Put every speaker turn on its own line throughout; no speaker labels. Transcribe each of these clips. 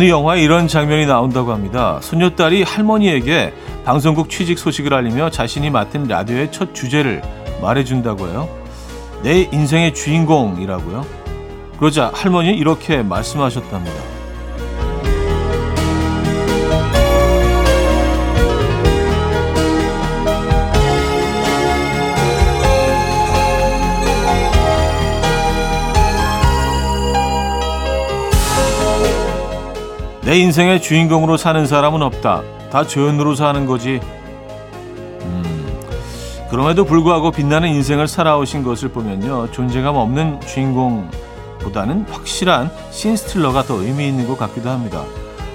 어느 영화에 이런 장면이 나온다고 합니다. 손녀딸이 할머니에게 방송국 취직 소식을 알리며 자신이 맡은 라디오의 첫 주제를 말해준다고 해요. 내 인생의 주인공이라고요. 그러자 할머니 이렇게 말씀하셨답니다. 내 인생의 주인공으로 사는 사람은 없다. 다 조연으로 사는 거지. 음, 그럼에도 불구하고 빛나는 인생을 살아오신 것을 보면요. 존재감 없는 주인공보다는 확실한 신스틸러가 더 의미 있는 것 같기도 합니다.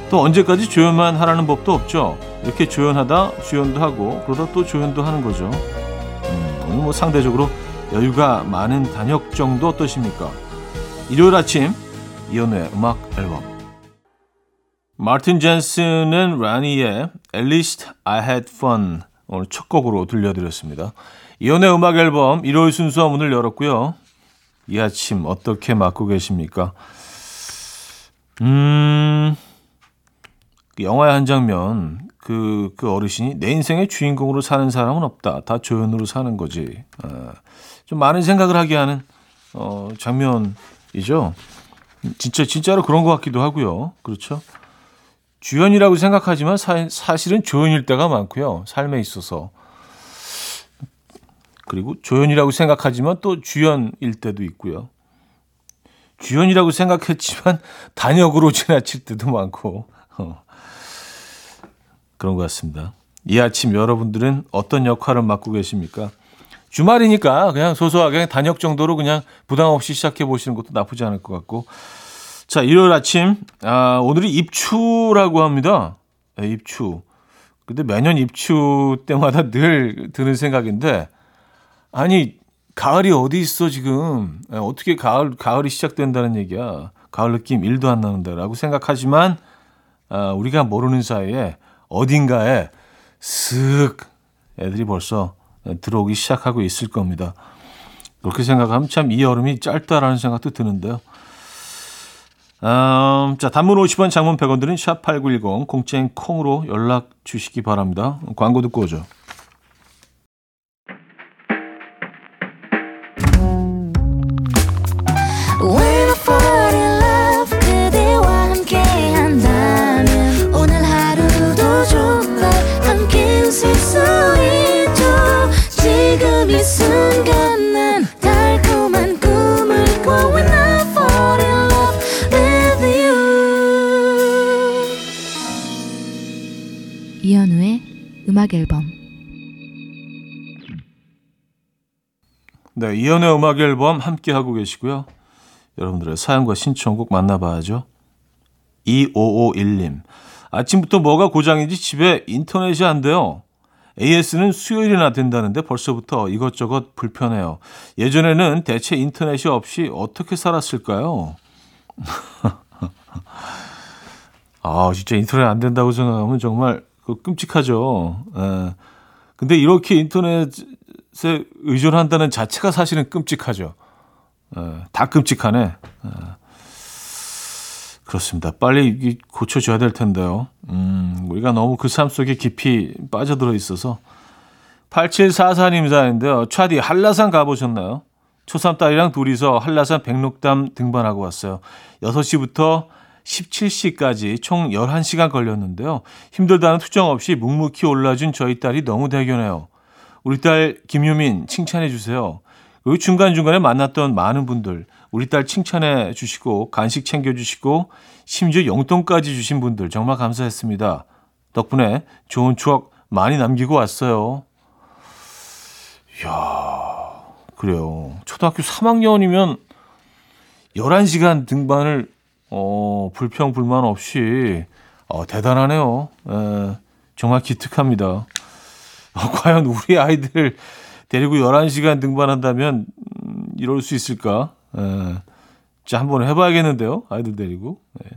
또 언제까지 조연만 하라는 법도 없죠. 이렇게 조연하다 주연도 하고 그러다 또 조연도 하는 거죠. 음, 오늘 뭐 상대적으로 여유가 많은 단역 정도 어떠십니까? 일요일 아침 이연우의 음악 앨범 마틴 젠슨은 라니의 At least I had fun 오늘 첫 곡으로 들려드렸습니다. 이연의 음악 앨범 일요일 순서 문을 열었고요. 이 아침 어떻게 맞고 계십니까? 음, 그 영화의 한 장면, 그, 그 어르신이 내 인생의 주인공으로 사는 사람은 없다. 다 조연으로 사는 거지. 어, 좀 많은 생각을 하게 하는, 어, 장면이죠. 진짜, 진짜로 그런 것 같기도 하고요. 그렇죠. 주연이라고 생각하지만 사, 사실은 조연일 때가 많고요. 삶에 있어서. 그리고 조연이라고 생각하지만 또 주연일 때도 있고요. 주연이라고 생각했지만 단역으로 지나칠 때도 많고 어. 그런 것 같습니다. 이 아침 여러분들은 어떤 역할을 맡고 계십니까? 주말이니까 그냥 소소하게 단역 정도로 그냥 부담 없이 시작해 보시는 것도 나쁘지 않을 것 같고 자, 일요일 아침, 아, 오늘이 입추라고 합니다. 네, 입추. 근데 매년 입추 때마다 늘 드는 생각인데, 아니, 가을이 어디 있어, 지금. 네, 어떻게 가을, 가을이 시작된다는 얘기야. 가을 느낌 1도 안 나는데라고 생각하지만, 아, 우리가 모르는 사이에 어딘가에 쓱 애들이 벌써 들어오기 시작하고 있을 겁니다. 그렇게 생각하면 참 이 여름이 짧다라는 생각도 드는데요. 음, 자, 단문 50원, 장문 100원 들은 샵8910, 공짜인 콩으로 연락 주시기 바랍니다. 광고 듣고 오죠. 음악 앨범 네, 이현우의 음악 앨범 함께 하고 계시고요. 여러분들의 사연과 신청곡 만나봐야죠. 2551님. 아침부터 뭐가 고장인지 집에 인터넷이 안 돼요. AS는 수요일이나 된다는데 벌써부터 이것저것 불편해요. 예전에는 대체 인터넷이 없이 어떻게 살았을까요? 아, 진짜 인터넷 안 된다고 생각하면 정말 그 끔찍하죠. 예. 근데 이렇게 인터넷에 의존한다는 자체가 사실은 끔찍하죠. 예, 다 끔찍하네. 예. 그렇습니다. 빨리 고쳐줘야 될 텐데요. 음, 우리가 너무 그 삶 속에 깊이 빠져들어 있어서. 8744님 사인데요. 차디 한라산 가보셨나요? 초삼 딸이랑 둘이서 한라산 백록담 등반하고 왔어요. 6시부터 17시까지 총 11시간 걸렸는데요. 힘들다는 투정 없이 묵묵히 올라준 저희 딸이 너무 대견해요. 우리 딸 김유민 칭찬해 주세요. 그리고 중간중간에 만났던 많은 분들, 우리 딸 칭찬해 주시고 간식 챙겨 주시고 심지어 용돈까지 주신 분들 정말 감사했습니다. 덕분에 좋은 추억 많이 남기고 왔어요. 이야, 그래요. 초등학교 3학년이면 11시간 등반을 어, 불평, 불만 없이, 어, 대단하네요. 에, 정말 기특합니다. 어, 과연 우리 아이들 데리고 11시간 등반한다면, 음, 이럴 수 있을까? 에, 자, 한번 해봐야겠는데요. 아이들 데리고. 에,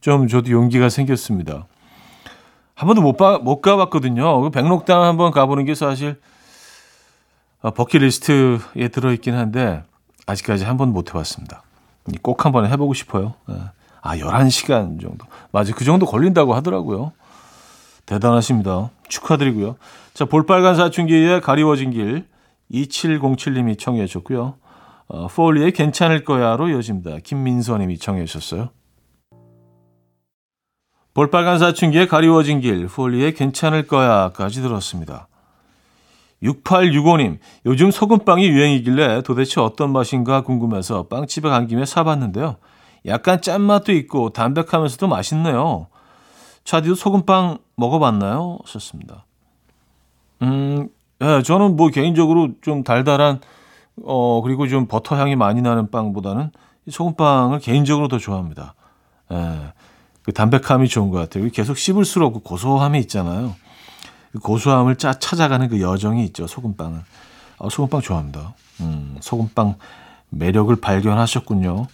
좀 저도 용기가 생겼습니다. 한 번도 못, 봐, 못 가봤거든요. 그 백록당 한번 가보는 게 사실, 어, 버킷리스트에 들어있긴 한데, 아직까지 한 번도 못 해봤습니다. 꼭 한번 해보고 싶어요. 예. 아, 11시간 정도. 맞아요. 그 정도 걸린다고 하더라고요. 대단하십니다. 축하드리고요. 자, 볼빨간 사춘기에 가리워진 길 2707님이 청해 주셨고요. 어, 폴리의 괜찮을 거야로 이어집니다. 김민서님이 청해 주셨어요. 볼빨간 사춘기에 가리워진 길, 폴리의 괜찮을 거야까지 들었습니다. 6865님, 요즘 소금빵이 유행이길래 도대체 어떤 맛인가 궁금해서 빵집에 간 김에 사봤는데요. 약간 짠맛도 있고 담백하면서도 맛있네요. 차디도 소금빵 먹어봤나요? 썼습니다. 음, 예, 저는 뭐 개인적으로 좀 달달한, 어, 그리고 좀 버터 향이 많이 나는 빵보다는 소금빵을 개인적으로 더 좋아합니다. 예, 그 담백함이 좋은 것 같아요. 계속 씹을수록 그 고소함이 있잖아요. 그 고소함을 짜, 찾아가는 그 여정이 있죠. 소금빵은. 아, 소금빵 좋아합니다. 음, 소금빵 매력을 발견하셨군요.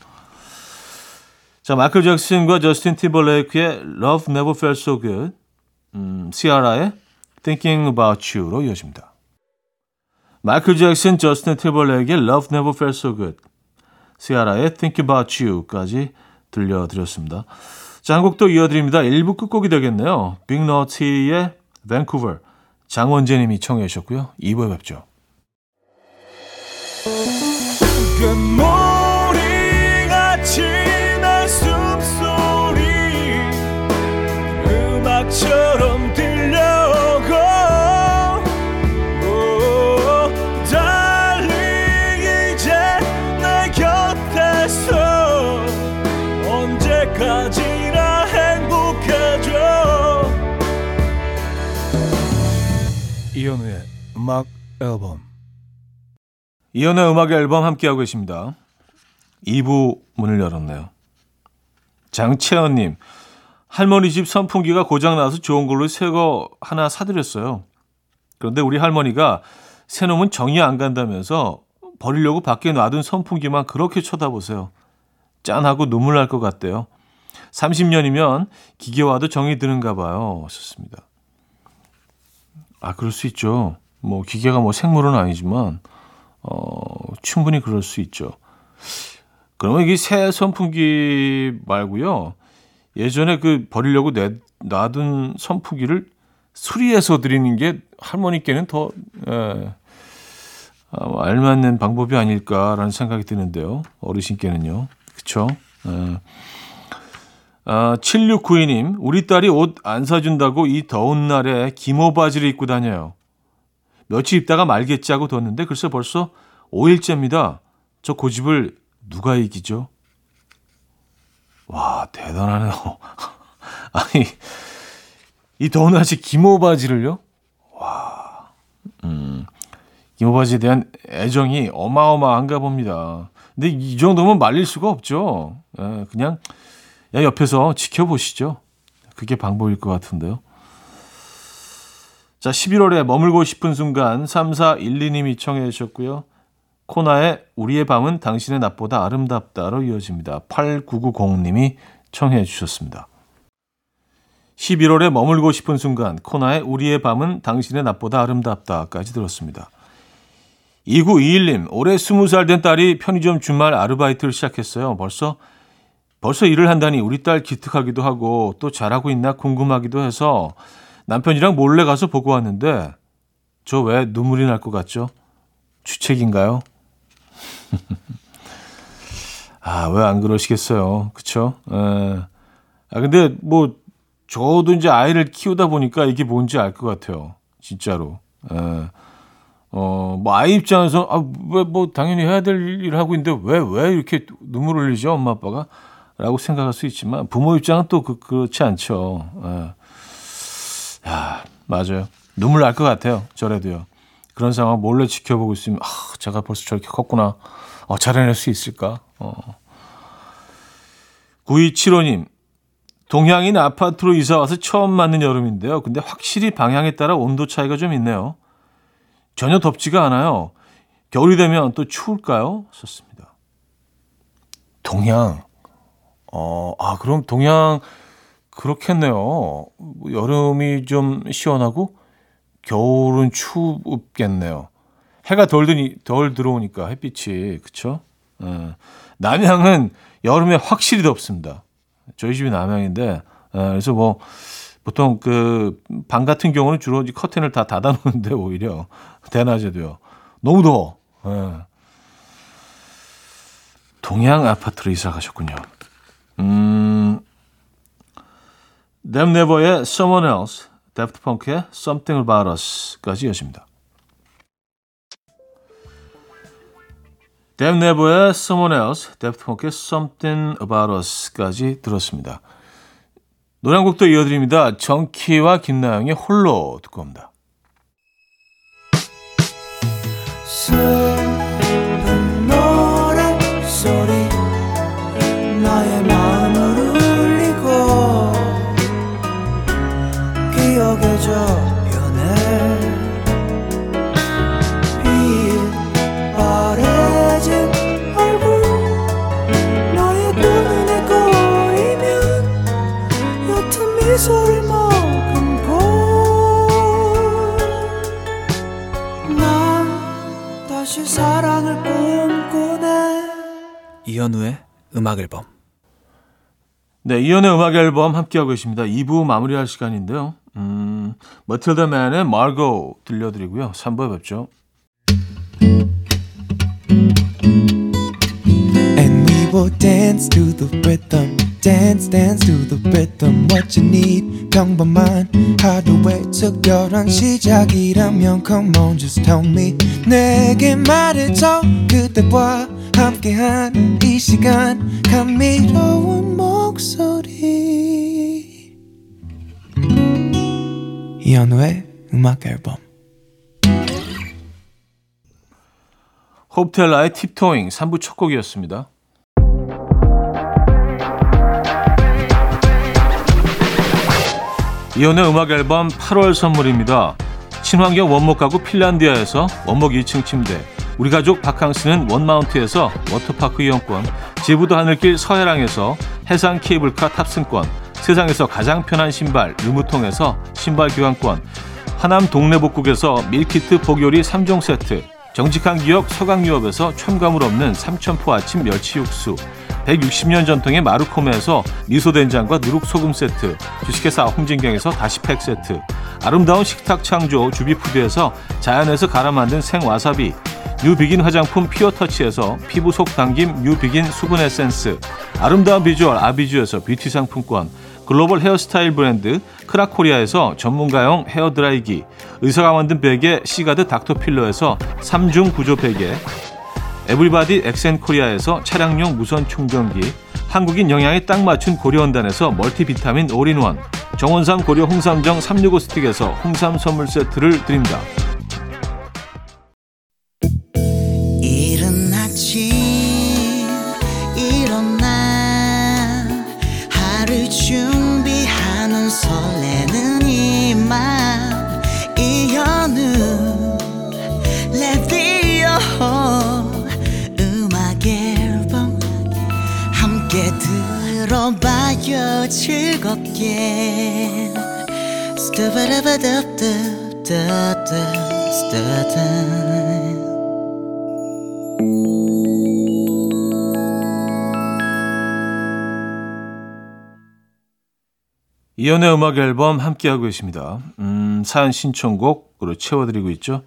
자, 마이클 잭슨과 저스틴 티벌레이크의 Love Never Felt So Good, 음, 시아라의 Thinking About You로 이어집니다. 마이클 잭슨, 저스틴 티벌레이크의 Love Never Felt So Good, 시아라의 Think About You까지 들려드렸습니다. 자, 한 곡도 이어드립니다. 1부 끝곡이 되겠네요. 빅너티의 Vancouver, 장원재님이 청해 주셨고요. 2부에 뵙죠. 처 이현우의 음악 앨범 이현우의 음악 앨범 함께하고 계십니다 2부 문을 열었네요 장채연님 할머니 집 선풍기가 고장나서 좋은 걸로 새 거 하나 사드렸어요. 그런데 우리 할머니가 새 놈은 정이 안 간다면서 버리려고 밖에 놔둔 선풍기만 그렇게 쳐다보세요. 짠하고 눈물 날 것 같대요. 30년이면 기계와도 정이 드는가 봐요. 썼습니다. 아, 그럴 수 있죠. 뭐, 기계가 뭐 생물은 아니지만, 어, 충분히 그럴 수 있죠. 그러면 이게 새 선풍기 말고요. 예전에 그 버리려고 내, 놔둔 선풍기를 수리해서 드리는 게 할머니께는 더 에, 아, 알맞는 방법이 아닐까라는 생각이 드는데요. 어르신께는요. 그쵸? 에. 아, 7692님, 우리 딸이 옷 안 사준다고 이 더운 날에 기모 바지를 입고 다녀요. 며칠 입다가 말겠지 하고 뒀는데 글쎄 벌써 5일째입니다. 저 고집을 누가 이기죠? 와, 대단하네요. 아니, 이 더운 날씨 기모 바지를요? 와, 음, 기모 바지에 대한 애정이 어마어마한가 봅니다. 근데 이 정도면 말릴 수가 없죠. 예, 그냥, 야, 옆에서 지켜보시죠. 그게 방법일 것 같은데요. 자, 11월에 머물고 싶은 순간 3412님이 청해 주셨고요. 코나의 우리의 밤은 당신의 낮보다 아름답다로 이어집니다. 8990님이 청해 주셨습니다. 11월에 머물고 싶은 순간 코나의 우리의 밤은 당신의 낮보다 아름답다까지 들었습니다. 2921님, 올해 20살 된 딸이 편의점 주말 아르바이트를 시작했어요. 벌써 벌써 일을 한다니 우리 딸 기특하기도 하고 또 잘하고 있나 궁금하기도 해서 남편이랑 몰래 가서 보고 왔는데 저 왜 눈물이 날 것 같죠? 주책인가요? 아, 왜 안 그러시겠어요? 그쵸? 에. 예. 아, 근데 뭐, 저도 이제 아이를 키우다 보니까 이게 뭔지 알 것 같아요. 진짜로. 에. 예. 어, 뭐, 아이 입장에서, 아, 왜, 뭐, 당연히 해야 될 일을 하고 있는데, 왜, 왜 이렇게 눈물 흘리죠, 엄마, 아빠가? 라고 생각할 수 있지만, 부모 입장은 또 그, 그렇지 않죠. 에. 예. 야, 맞아요. 눈물 날 것 같아요. 저래도요. 그런 상황 몰래 지켜보고 있으면 아, 제가 벌써 저렇게 컸구나. 어, 잘해낼 수 있을까? 어. 9275님, 동향인 아파트로 이사 와서 처음 맞는 여름인데요. 근데 확실히 방향에 따라 온도 차이가 좀 있네요. 전혀 덥지가 않아요. 겨울이 되면 또 추울까요? 썼습니다. 동향. 어, 아, 그럼 동향 그렇겠네요. 여름이 좀 시원하고 겨울은 춥겠네요. 해가 덜, 드니, 덜 들어오니까 햇빛이 그쵸? 예. 남양은 여름에 확실히 덥습니다. 저희 집이 남양인데 예, 그래서 뭐 보통 그 방 같은 경우는 주로 커튼을 다 닫아놓는데 오히려 대낮에도요. 너무 더워. 예. 동양 아파트로 이사 가셨군요. 음, Them Never의 Someone Else, Daft Punk의 Something About Us까지 이어집니다. Never의 Someone Else, Daft Punk의 Something About Us까지 들었습니다. 노래 한 곡도 이어드립니다. 정키와 김나영의 홀로 듣고 옵니다. 음악 앨범 네, 이현우의 음악 앨범 함께하고 계십니다. 2부 마무리할 시간인데요. 음, 머틸다 맨의 마고 들려드리고요. 3부에 뵙죠. And we will dance to the rhythm dance dance to the rhythm what you need 평범한 하루의 특별한 시작이라면 come on just tell me 내게 말해줘 그대와 함께한 이 시간 감미로운 목소리 이현우의 음악 앨범 호텔라의 팁토잉 3부 첫 곡이었습니다. 이연의 음악 앨범 8월 선물입니다. 친환경 원목 가구 핀란디아에서 원목 2층 침대 우리 가족 바캉스는 원마운트에서 워터파크 이용권 제부도 하늘길 서해랑에서 해상 케이블카 탑승권 세상에서 가장 편한 신발 르무통에서 신발 교환권 하남 동네복국에서 밀키트 복요리 3종 세트 정직한 기업 서강유업에서 첨가물 없는 삼천포 아침 멸치 육수 160년 전통의 마루코메에서 미소된장과 누룩소금 세트 주식회사 홍진경에서 다시팩 세트 아름다운 식탁 창조 주비푸드에서 자연에서 갈아 만든 생와사비 뉴비긴 화장품 피어터치에서 피부 속 당김 뉴비긴 수분 에센스. 아름다운 비주얼 아비주에서 뷰티 상품권. 글로벌 헤어스타일 브랜드 크라코리아에서 전문가용 헤어드라이기. 의사가 만든 베개 시가드 닥터필러에서 3중 구조 베개. 에브리바디 엑센코리아에서 차량용 무선 충전기. 한국인 영양에 딱 맞춘 고려원단에서 멀티비타민 올인원. 정원삼 고려 홍삼정 365 스틱에서 홍삼 선물 세트를 드립니다. 즐겁게 이연의 음악 앨범 함께하고 계십니다. 음, 사연 신청곡으로 채워드리고 있죠.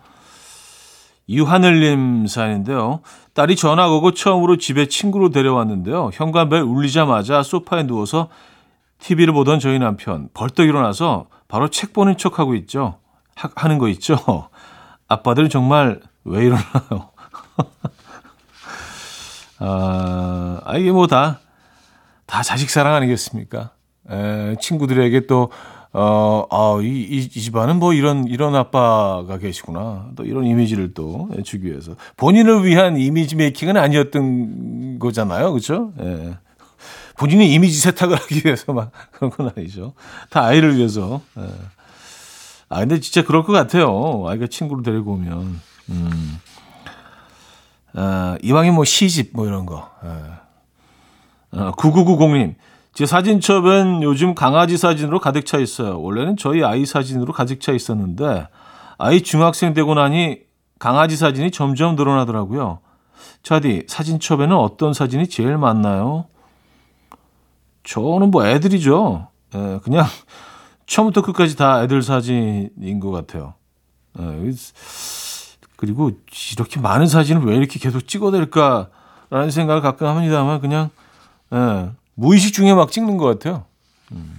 이하늘님 사연인데요. 딸이 전화 오고 처음으로 집에 친구로 데려왔는데요. 현관벨 울리자마자 소파에 누워서 TV를 보던 저희 남편 벌떡 일어나서 바로 책 보는 척하고 있죠. 하, 하는 거 있죠. 아빠들 정말 왜 이러나요? 아, 아, 이게 뭐 다, 다 자식 사랑 아니겠습니까? 에, 친구들에게 또 어, 아, 이, 이, 이 집안은 뭐 이런, 이런 아빠가 계시구나. 또 이런 이미지를 또 주기 위해서. 본인을 위한 이미지 메이킹은 아니었던 거잖아요. 그죠? 예. 본인이 이미지 세탁을 하기 위해서 막 그런 건 아니죠. 다 아이를 위해서. 예. 아, 근데 진짜 그럴 것 같아요. 아이가 친구를 데리고 오면. 음. 아, 이왕이 뭐 시집 뭐 이런 거. 예. 아, 9990님. 제 사진첩엔 요즘 강아지 사진으로 가득 차 있어요. 원래는 저희 아이 사진으로 가득 차 있었는데 아이 중학생 되고 나니 강아지 사진이 점점 늘어나더라고요. 차디, 사진첩에는 어떤 사진이 제일 많나요? 저는 뭐 애들이죠. 예, 그냥 처음부터 끝까지 다 애들 사진인 것 같아요. 예, 그리고 이렇게 많은 사진을 왜 이렇게 계속 찍어댈까라는 생각을 가끔 합니다만 그냥 예, 무의식 중에 막 찍는 것 같아요. 음.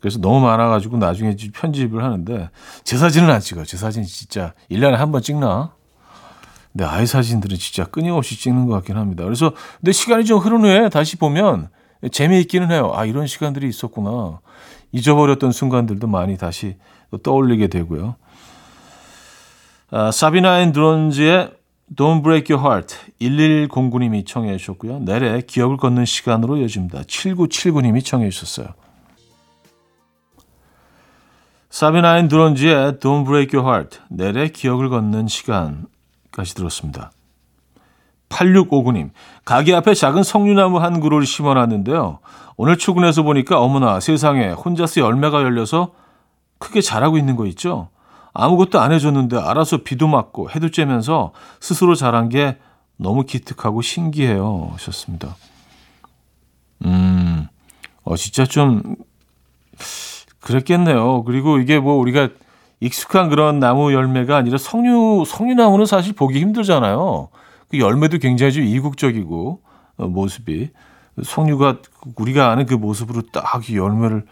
그래서 너무 많아가지고 나중에 편집을 하는데 제 사진은 안 찍어요. 제 사진 진짜 1년에 한 번 찍나? 근데 아이 사진들은 진짜 끊임없이 찍는 것 같긴 합니다. 그래서 근데 시간이 좀 흐른 후에 다시 보면 재미있기는 해요. 아 이런 시간들이 있었구나. 잊어버렸던 순간들도 많이 다시 떠올리게 되고요. 아, 사비나 앤 드론즈의 Don't Break Your Heart 1109님이 청해 주셨고요. 넬의 기억을 걷는 시간으로 이어집니다. 7979님이 청해 주셨어요. 사비나 앤 드론즈의 Don't Break Your Heart 넬의 기억을 걷는 시간까지 들었습니다. 8659님, 가게 앞에 작은 석류나무 한 그루를 심어놨는데요. 오늘 출근해서 보니까 어머나 세상에 혼자서 열매가 열려서 크게 자라고 있는 거 있죠? 아무것도 안 해줬는데 알아서 비도 맞고 해도 쬐면서 스스로 자란 게 너무 기특하고 신기해요. 하셨습니다. 음, 어, 진짜 좀, 그랬겠네요. 그리고 이게 뭐 우리가 익숙한 그런 나무 열매가 아니라 석류, 석류나무는 사실 보기 힘들잖아요. 그 열매도 굉장히 좀 이국적이고, 어, 모습이. 석류가 우리가 아는 그 모습으로 딱 열매를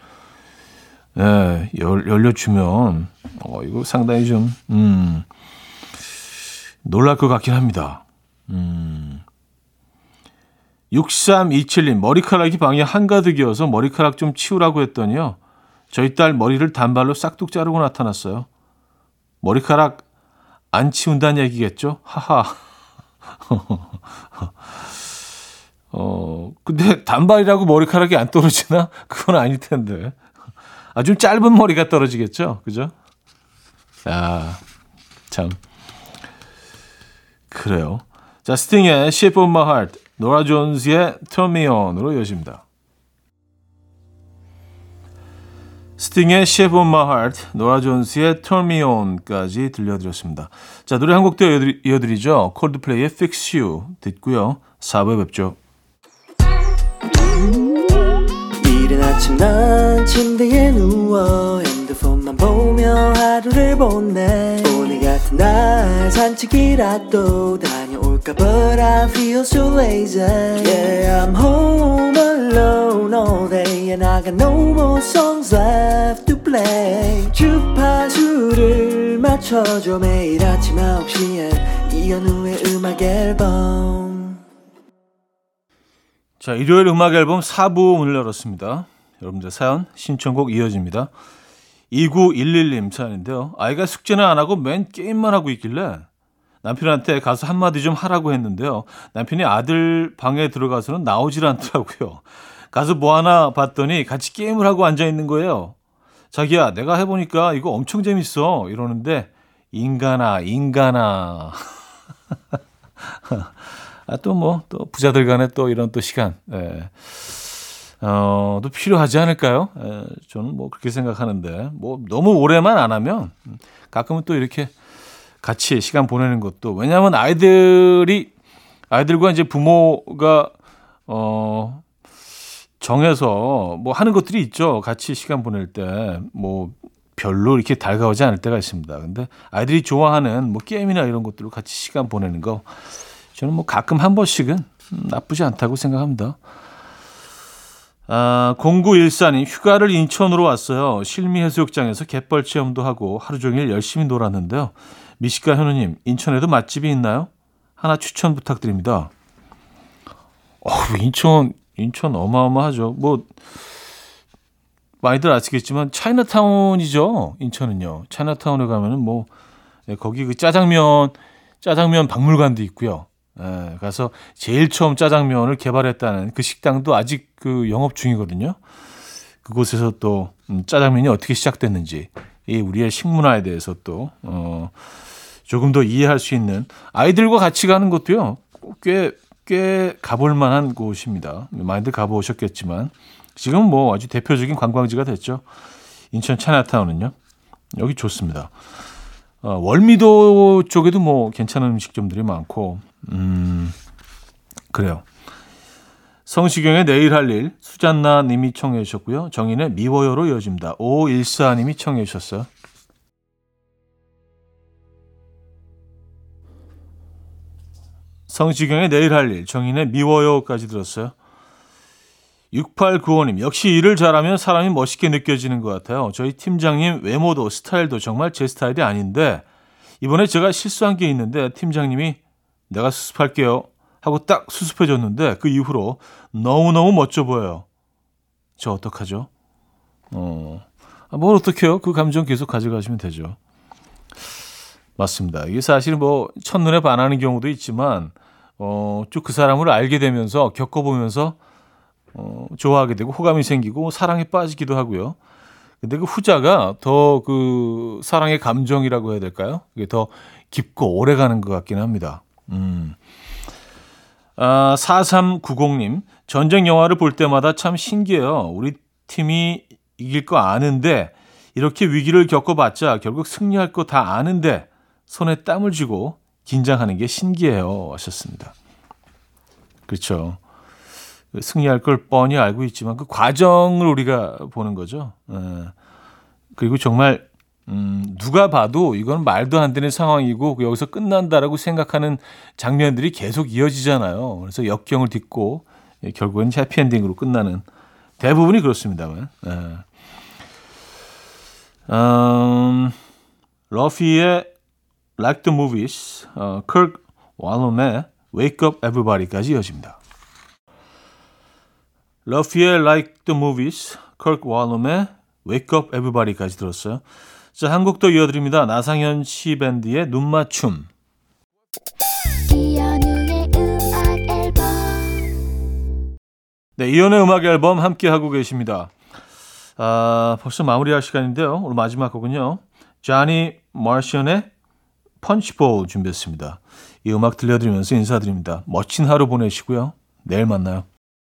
예, 열, 열려주면, 어, 이거 상당히 좀, 음, 놀랄 것 같긴 합니다. 음. 6327님, 머리카락이 방에 한가득이어서 머리카락 좀 치우라고 했더니요. 저희 딸 머리를 단발로 싹둑 자르고 나타났어요. 머리카락 안 치운다는 얘기겠죠? 하하. 어, 근데 단발이라고 머리카락이 안 떨어지나? 그건 아닐 텐데. 아, 좀 짧은 머리가 떨어지겠죠? 그죠? 아, 참. 그래요. 자, 스팅의 Shape of My Heart, 노라 존스의 Turn Me On으로 이어집니다. 스팅의 Shape of My Heart, 노라 존스의 Turn Me On까지 들려드렸습니다. 자, 노래 한 곡 더 이어드리, 죠 콜드플레이의 Fix You 듣고요. 4부에 뵙죠. 이른 아침 난 침대에 누워 핸드폰만 보며 하루를 보내 오늘 같은 날 산책이라도 다녀 올까 But I feel so lazy Yeah I'm home alone all day And I got no more songs left to play 주파수를 맞춰줘 매일 아침 9시에 이현우의 음악 앨범 자, 일요일 음악 앨범 4부 문을 열었습니다. 여러분들 사연, 신청곡 이어집니다. 2911님 사연인데요. 아이가 숙제는 안 하고 맨 게임만 하고 있길래 남편한테 가서 한마디 좀 하라고 했는데요. 남편이 아들 방에 들어가서는 나오질 않더라고요. 가서 뭐 하나 봤더니 같이 게임을 하고 앉아 있는 거예요. 자기야, 내가 해보니까 이거 엄청 재밌어. 이러는데, 인간아, 인간아. 아, 또 뭐, 또 부자들 간에 또 이런 또 시간, 예. 어, 또 필요하지 않을까요? 예, 저는 뭐 그렇게 생각하는데, 뭐 너무 오래만 안 하면 가끔은 또 이렇게 같이 시간 보내는 것도, 왜냐하면 아이들이, 아이들과 이제 부모가, 어, 정해서 뭐 하는 것들이 있죠. 같이 시간 보낼 때, 뭐, 별로 이렇게 달가오지 않을 때가 있습니다. 근데 아이들이 좋아하는 뭐 게임이나 이런 것들로 같이 시간 보내는 거, 저는 뭐 가끔 한 번씩은 나쁘지 않다고 생각합니다. 아, 0914님, 휴가를 인천으로 왔어요. 실미해수욕장에서 갯벌 체험도 하고 하루 종일 열심히 놀았는데요. 미식가 현우님, 인천에도 맛집이 있나요? 하나 추천 부탁드립니다. 어, 인천, 인천 어마어마하죠. 뭐, 많이들 아시겠지만, 차이나타운이죠. 인천은요. 차이나타운에 가면은 뭐, 네, 거기 그 짜장면, 짜장면 박물관도 있고요. 예, 가서 제일 처음 짜장면을 개발했다는 그 식당도 아직 그 영업 중이거든요. 그곳에서 또 음, 짜장면이 어떻게 시작됐는지 이 우리의 식문화에 대해서 또 어, 조금 더 이해할 수 있는 아이들과 같이 가는 것도요. 꽤 꽤 가볼 만한 곳입니다. 많이들 가보셨겠지만 지금 뭐 아주 대표적인 관광지가 됐죠. 인천 차나타운은요. 여기 좋습니다. 어, 월미도 쪽에도 뭐 괜찮은 음식점들이 많고 음, 그래요. 성시경의 내일 할 일, 수잔나 님이 청해 주셨고요. 정인의 미워요로 이어집니다. 514 님이 청해 주셨어요. 성시경의 내일 할 일, 정인의 미워요까지 들었어요. 6895님, 역시 일을 잘하면 사람이 멋있게 느껴지는 것 같아요. 저희 팀장님 외모도 스타일도 정말 제 스타일이 아닌데, 이번에 제가 실수한 게 있는데, 팀장님이 내가 수습할게요. 하고 딱 수습해줬는데, 그 이후로 너무너무 멋져 보여요. 저 어떡하죠? 어, 아, 뭘 어떡해요? 그 감정 계속 가져가시면 되죠. 맞습니다. 이게 사실 뭐 첫눈에 반하는 경우도 있지만 어, 쭉 그 사람을 알게 되면서 겪어보면서 어, 좋아하게 되고 호감이 생기고 사랑에 빠지기도 하고요. 근데 그 후자가 더 그 사랑의 감정이라고 해야 될까요? 이게 더 깊고 오래 가는 것 같긴 합니다. 음. 아, 4390님, 전쟁 영화를 볼 때마다 참 신기해요. 우리 팀이 이길 거 아는데, 이렇게 위기를 겪어봤자 결국 승리할 거 다 아는데, 손에 땀을 쥐고 긴장하는 게 신기해요. 하셨습니다. 그렇죠. 승리할 걸 뻔히 알고 있지만 그 과정을 우리가 보는 거죠. 에. 그리고 정말 음, 누가 봐도 이건 말도 안 되는 상황이고 여기서 끝난다라고 생각하는 장면들이 계속 이어지잖아요. 그래서 역경을 딛고 예, 결국은 해피엔딩으로 끝나는 대부분이 그렇습니다만. 예. 음, 러피의 Like the Movies, 어, Kirk Whalum의 Wake Up Everybody까지 이어집니다. 러피의 Like the Movies, Kirk Whalum의 Wake Up Everybody까지 들었어요. 자, 한곡더 이어드립니다. 나상현 씨 밴드의 눈맞춤. 네, 이연의 음악 앨범 함께 하고 계십니다. 아, 벌써 마무리할 시간인데요. 오늘 마지막 곡은요. 자니 마션의 펀치볼 준비했습니다. 이 음악 들려드리면서 인사드립니다. 멋진 하루 보내시고요. 내일 만나요.